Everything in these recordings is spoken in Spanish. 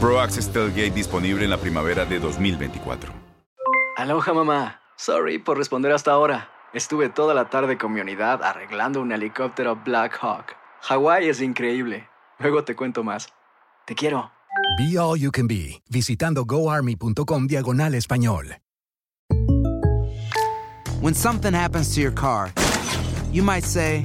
Pro Access Tailgate disponible en la primavera de 2024. Aloha mamá. Sorry por responder hasta ahora. Estuve toda la tarde con mi unidad arreglando un helicóptero Black Hawk. Hawái es increíble. Luego te cuento más. Te quiero. Be All You Can Be, visitando goarmy.com diagonal español. When something happens to your car, you might say,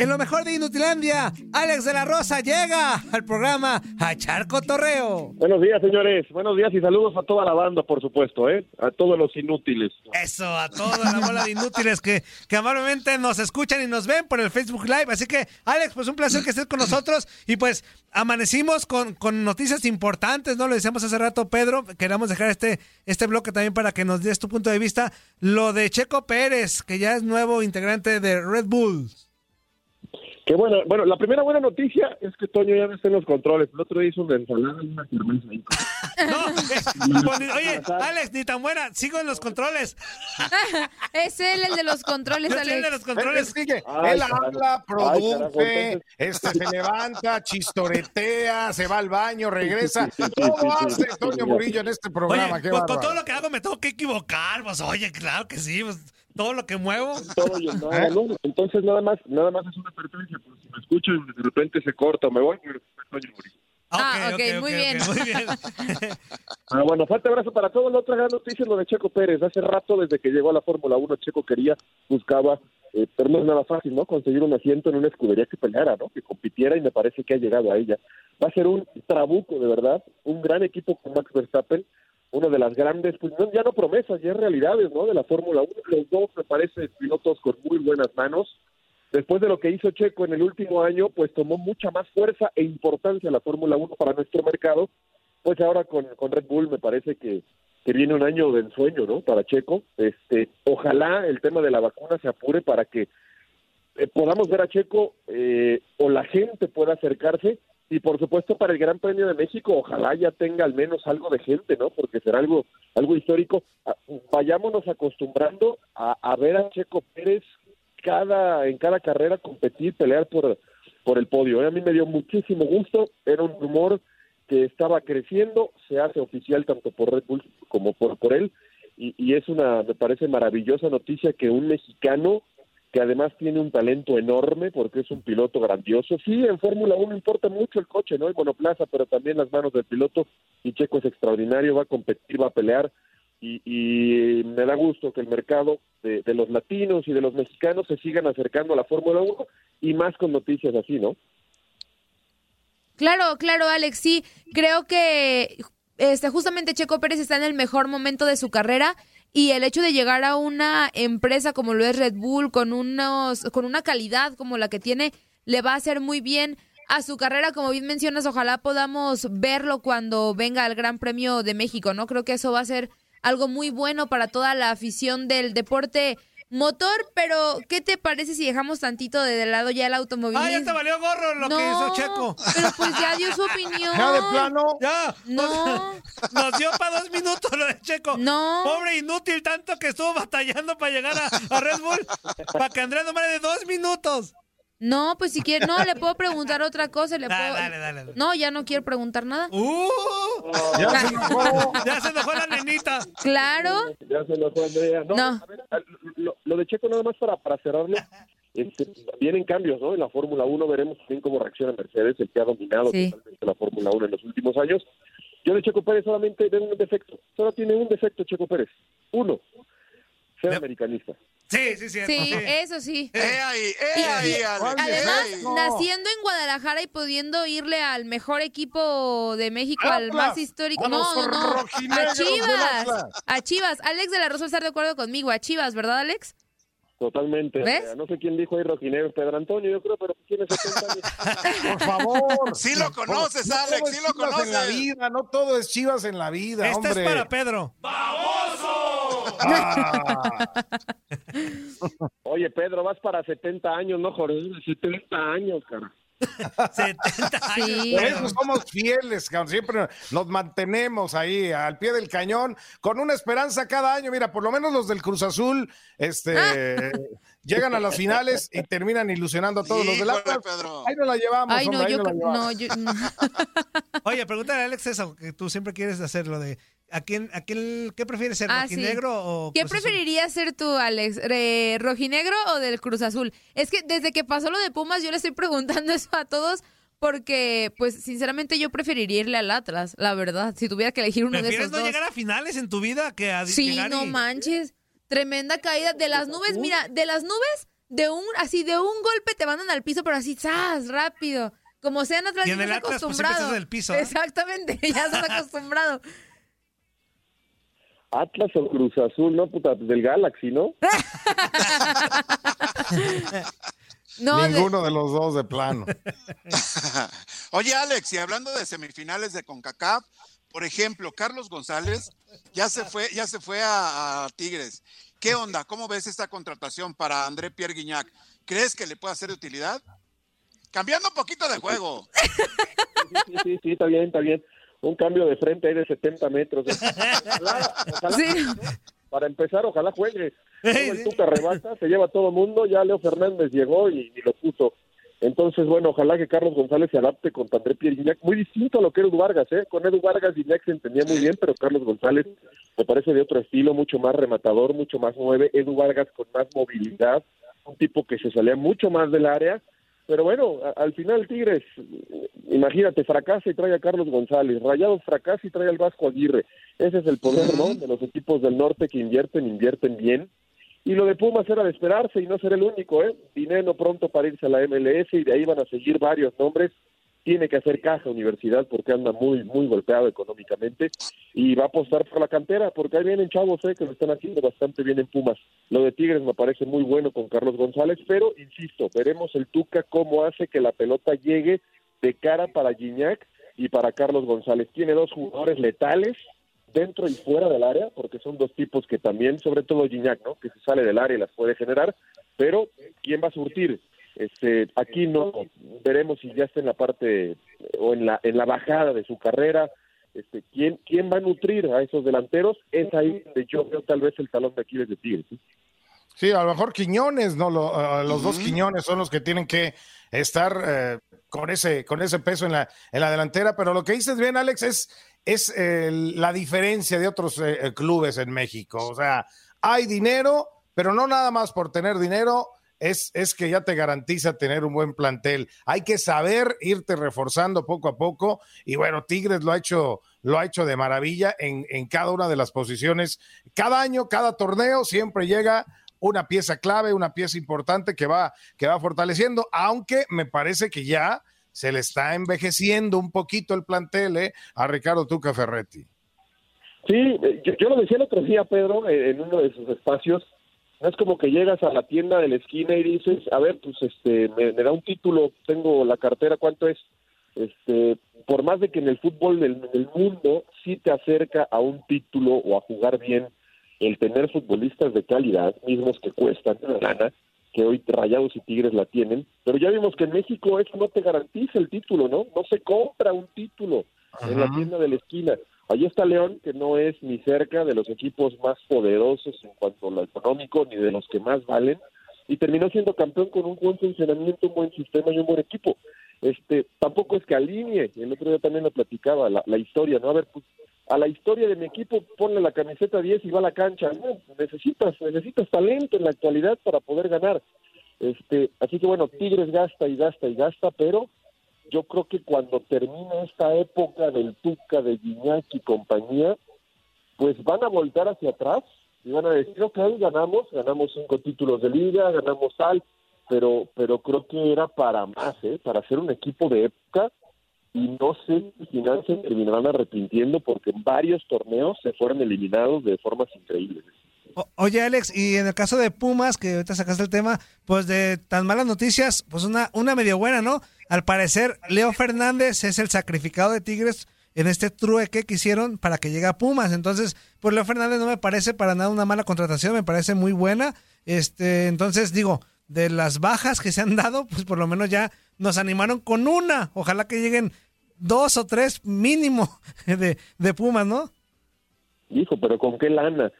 En lo mejor de Inutilandia, Alex de la Rosa llega al programa A echar cotorreo. Buenos días, señores. Buenos días y saludos a toda la banda, por supuesto, ¿eh? A todos los inútiles. Eso, a toda la bola de inútiles que, que amablemente nos escuchan y nos ven por el Facebook Live. Así que, Alex, pues un placer que estés con nosotros. Y pues amanecimos con, con noticias importantes, ¿no? Lo decíamos hace rato, Pedro. Queremos dejar este, este bloque también para que nos des tu punto de vista. Lo de Checo Pérez, que ya es nuevo integrante de Red Bull. Qué bueno. Bueno, la primera buena noticia es que Toño ya no está en los controles. El otro día hizo una ensalada y una cerveza ahí. No, pues, oye, Alex, ni tan buena, sigo en los controles. es él el de los controles, Yo soy el Alex. de los controles. Ay, Él carajo. habla, Ay, produce, carajo, entonces- este, se levanta, chistoretea, se va al baño, regresa. Todo hace Toño. Murillo en este programa. Oye, qué pues con todo lo que hago me tengo que equivocar, pues oye, claro que sí, pues todo lo que muevo. Todo yo, no, no, Entonces, nada más, nada más es una advertencia. Por si me escuchan, de repente se corta o me voy, pero es Toño Murillo. Ah, ok, muy bien. muy bien. Ah, bueno, fuerte abrazo para todos. La otra gran noticia es lo de Checo Pérez. Hace rato, desde que llegó a la Fórmula 1, Checo quería, buscaba, eh, pero no es nada fácil, ¿no? Conseguir un asiento en una escudería que peleara, ¿no? Que compitiera y me parece que ha llegado a ella. Va a ser un trabuco, de verdad. Un gran equipo con Max Verstappen. Una de las grandes, pues no, ya no promesas, ya realidades, ¿no? De la Fórmula 1. Los dos, me parece, pilotos con muy buenas manos. Después de lo que hizo Checo en el último año, pues tomó mucha más fuerza e importancia la Fórmula 1 para nuestro mercado pues ahora con, con Red Bull me parece que, que viene un año de ensueño, ¿no? Para Checo. Este, ojalá el tema de la vacuna se apure para que eh, podamos ver a Checo eh, o la gente pueda acercarse y por supuesto para el Gran Premio de México ojalá ya tenga al menos algo de gente, ¿no? Porque será algo algo histórico. Ah, Vayámonos acostumbrando a, a ver a Checo Pérez cada en cada carrera competir, pelear por por el podio. ¿eh? A mí me dio muchísimo gusto, era un rumor que estaba creciendo, se hace oficial tanto por Red Bull como por, por él, y, y es una, me parece maravillosa noticia que un mexicano, que además tiene un talento enorme porque es un piloto grandioso, sí, en Fórmula 1 importa mucho el coche, ¿no? El monoplaza, pero también las manos del piloto, y Checo es extraordinario, va a competir, va a pelear, y, me da gusto que el mercado de, de los latinos y de los mexicanos se sigan acercando a la Fórmula 1, y más con noticias así, ¿no? Claro, claro, Alex, sí. Creo que este, justamente Checo Pérez está en el mejor momento de su carrera y el hecho de llegar a una empresa como lo es Red Bull con unos con una calidad como la que tiene le va a hacer muy bien a su carrera, como bien mencionas, ojalá podamos verlo cuando venga al Gran Premio de México, ¿no? Creo que eso va a ser algo muy bueno para toda la afición del deporte motor, pero ¿qué te parece si dejamos tantito de lado ya el automovilismo? Ah, ya te valió gorro lo que hizo Checo. Pero pues ya dio su opinión. Ya de plano. Ya. No. Nos dio para dos minutos lo de Checo. No. Pobre inútil, tanto que estuvo batallando para llegar a, a Red Bull. Para que Andrés no de dos minutos. No, pues si quiere, no, le puedo preguntar otra cosa. Le Dale, puedo... dale, dale, dale. No, ya no quiero preguntar nada. ¡Uh! Ya se enojó. Ya se enojó la nenita. Claro. Ya se Andrea. No, No. a ver, lo, lo de Checo nada más para, para cerrarlo. Este, vienen cambios, ¿no? En la Fórmula 1 veremos también cómo reacciona Mercedes, el que ha dominado Sí. totalmente la Fórmula 1 en los últimos años. Yo de Checo Pérez solamente veo un defecto. Solo tiene un defecto Checo Pérez. Uno. Ser americanista. Sí, sí, cierto. Sí, sí. eso sí. Eh ahí, eh ahí. Además, eh ahí. naciendo en Guadalajara y pudiendo irle al mejor equipo de México, al más histórico. No, no, no. A Chivas. A Chivas. Alex de la Rosa estar de acuerdo conmigo. A Chivas, ¿verdad, Alex? Totalmente. ¿Ves? Andrea. No sé quién dijo ahí Rojinegro, Pedro Antonio, yo creo, pero tiene 70 años. Por favor. Sí lo conoces, No Alex, todo es sí lo Chivas en la conoces. vida, no todo es Chivas en la vida, Esta hombre. es para Pedro. Ah. Oye, Pedro, vas para 70 años, no, Jorge, 70 años, cara. 70 años. Sí. Por eso somos fieles, cabrón. siempre nos mantenemos ahí al pie del cañón con una esperanza cada año. Mira, por lo menos los del Cruz Azul este, llegan a las finales y terminan ilusionando a todos los del. Pedro. Ahí no la llevamos, Ay, no, hombre, ahí yo, no la llevamos. no, yo, no. Oye, pregúntale a Alex eso, que tú siempre quieres hacerlo de ¿a quién, a quién, qué prefieres ser, Ah, sí. rojinegro o ¿Qué Cruz Azul? preferirías ser tú, Alex? ¿De ¿Rojinegro o del Cruz Azul? Es que desde que pasó lo de Pumas, yo le estoy preguntando eso a todos porque, pues, sinceramente yo preferiría irle al Atlas, la verdad, si tuviera que elegir uno de ¿Prefieres esos no dos. llegar a finales en tu vida que a Sí, llegar no y- manches. Tremenda caída de las nubes. Mira, de las nubes, de un, así de un golpe te mandan al piso, pero así, ¡zas! rápido. Como sean Atlas, Y ya en el estás Atlas, pues, acostumbrado. estás en el piso, ¿eh? Exactamente, ya estás acostumbrado. Atlas o Cruz Azul, no, puta, del Galaxy, ¿no? No, Ninguno de los dos de plano. Oye, Alex, y hablando de semifinales de CONCACAF, por ejemplo, Carlos González ya se fue, ya se fue a, a Tigres. ¿Qué onda? ¿Cómo ves esta contratación para André Pierre Guignac? ¿Crees que le puede hacer de utilidad? Cambiando un poquito de juego. Sí, sí, sí, sí, está bien, está bien. Un cambio de frente ahí de 70 metros. Ojalá, ojalá, Sí. Para empezar, ojalá juegue. El. Tuca rebasa, se lleva a todo mundo, ya Leo Fernández llegó y, y lo puso. Entonces, bueno, ojalá que Carlos González se adapte con André Pierre Guignac, muy distinto a lo que era Edu Vargas, ¿eh? Con Edu Vargas Guignac se entendía muy bien, pero Carlos González me parece de otro estilo, mucho más rematador, mucho más nueve, Edu Vargas con más movilidad, un tipo que se salía mucho más del área, pero bueno, al final Tigres, imagínate, fracasa y trae a Carlos González, Rayados fracasa y trae al Vasco Aguirre, ese es el poder, ¿no? De los equipos del norte que invierten, invierten bien, y lo de Pumas era de esperarse y no ser el único, ¿eh? Dinero pronto para irse a la MLS y de ahí van a seguir varios nombres. Tiene que hacer caja Universidad porque anda muy, muy golpeado económicamente y va a apostar por la cantera porque ahí vienen chavos, ¿eh? Que lo están haciendo bastante bien en Pumas. Lo de Tigres me parece muy bueno con Carlos González, pero insisto, veremos el Tuca cómo hace que la pelota llegue de cara para Gignac y para Carlos González. Tiene dos jugadores letales dentro y fuera del área, porque son dos tipos que también, sobre todo Gignac, ¿no? Que se sale del área y las puede generar, pero ¿quién va a surtir? Este, aquí no veremos si ya está en la parte o en la en la bajada de su carrera, este, quién quién va a nutrir a esos delanteros, es ahí donde yo veo tal vez el talón de Aquiles de Tigres. ¿sí? Sí, a lo mejor Quiñones, no, Lo- los dos Quiñones son los que tienen que estar eh, con ese con ese peso en la en la delantera, pero lo que dices bien, Alex, es es eh, la diferencia de otros eh, eh, clubes en México. O sea, hay dinero, pero no nada más por tener dinero. Es, es que ya te garantiza tener un buen plantel. Hay que saber irte reforzando poco a poco. Y bueno, Tigres lo ha hecho, lo ha hecho de maravilla en, en cada una de las posiciones. Cada año, cada torneo, siempre llega una pieza clave, una pieza importante que va, que va fortaleciendo, aunque me parece que ya se le está envejeciendo un poquito el plantel ¿eh? a Ricardo Tuca Ferretti. Sí, eh, yo, yo lo decía el otro día, Pedro, eh, en uno de sus espacios. No es como que llegas a la tienda de la esquina y dices, a ver, pues este, me, da un título, tengo la cartera, ¿cuánto es? Este, por más de que en el fútbol del, mundo sí te acerca a un título o a jugar bien el tener futbolistas de calidad, mismos que cuestan lana, que hoy Rayados y Tigres la tienen, pero ya vimos que en México eso no te garantiza el título, ¿no? No se compra un título en la tienda de la esquina. Allí está León, que no es ni cerca de los equipos más poderosos en cuanto a lo económico, ni de los que más valen, y terminó siendo campeón con un buen funcionamiento, un buen sistema y un buen equipo. Este, tampoco es que alinee, el otro día también lo platicaba, la, la historia, ¿no? A ver, pues, a la historia de mi equipo ponle la camiseta 10 y va a la cancha. No, necesitas, necesitas talento en la actualidad para poder ganar. Este, así que bueno, Tigres gasta y gasta y gasta, pero yo creo que cuando termine esta época del Tuca, de Guiñac y compañía, pues van a voltar hacia atrás y van a decir, ok, ganamos, ganamos cinco títulos de liga, ganamos tal, pero, pero creo que era para más, ¿eh? para ser un equipo de época y no sé si final terminarán arrepintiendo porque en varios torneos se fueron eliminados de formas increíbles. Oye, Alex, y en el caso de Pumas, que ahorita sacaste el tema, pues de tan malas noticias, pues una, una medio buena, ¿no? Al parecer, Leo Fernández es el sacrificado de Tigres en este trueque que hicieron para que llegue a Pumas. Entonces, pues Leo Fernández no me parece para nada una mala contratación, me parece muy buena. Este, entonces, digo, de las bajas que se han dado, pues por lo menos ya nos animaron con una. Ojalá que lleguen dos o tres mínimo de, de Pumas, ¿no? Hijo, pero ¿con qué lana?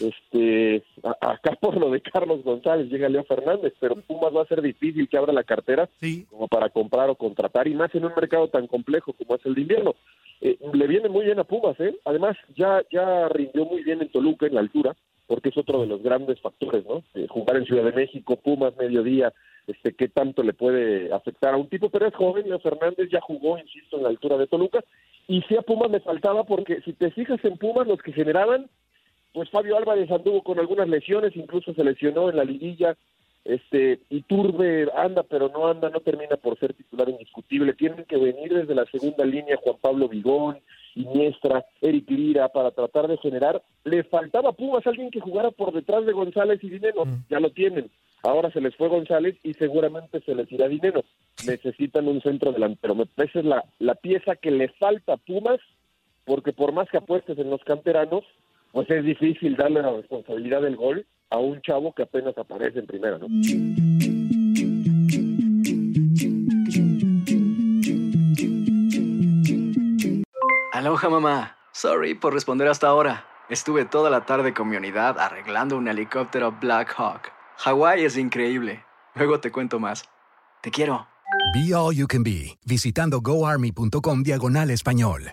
Este, a- acá por lo de Carlos González llega Leo Fernández, pero Pumas va a ser difícil que abra la cartera como para comprar o contratar, y más en un mercado tan complejo como es el de invierno. Eh, le viene muy bien a Pumas, ¿eh? Además, ya, ya rindió muy bien en Toluca, en la altura, porque es otro de los grandes factores, ¿no? Eh, jugar en Ciudad de México, Pumas, mediodía, este, qué tanto le puede afectar a un tipo, pero es joven, Leo Fernández ya jugó, insisto, en la altura de Toluca, y sí a Pumas le faltaba, porque si te fijas en Pumas, los que generaban, pues Fabio Álvarez anduvo con algunas lesiones, incluso se lesionó en la liguilla, este Iturbe anda pero no anda, no termina por ser titular indiscutible, tienen que venir desde la segunda línea Juan Pablo Vigón, Iniestra, Eric Lira para tratar de generar, le faltaba Pumas alguien que jugara por detrás de González y Dinero, ya lo tienen, ahora se les fue González y seguramente se les irá Dinero, necesitan un centro delantero, parece es la, la pieza que le falta a Pumas, porque por más que apuestes en los canteranos, pues es difícil darle la responsabilidad del gol a un chavo que apenas aparece en primera, ¿no? Aloha mamá. Sorry por responder hasta ahora. Estuve toda la tarde con mi unidad arreglando un helicóptero Black Hawk. Hawái es increíble. Luego te cuento más. Te quiero. Be All You Can Be, visitando goarmy.com diagonal español.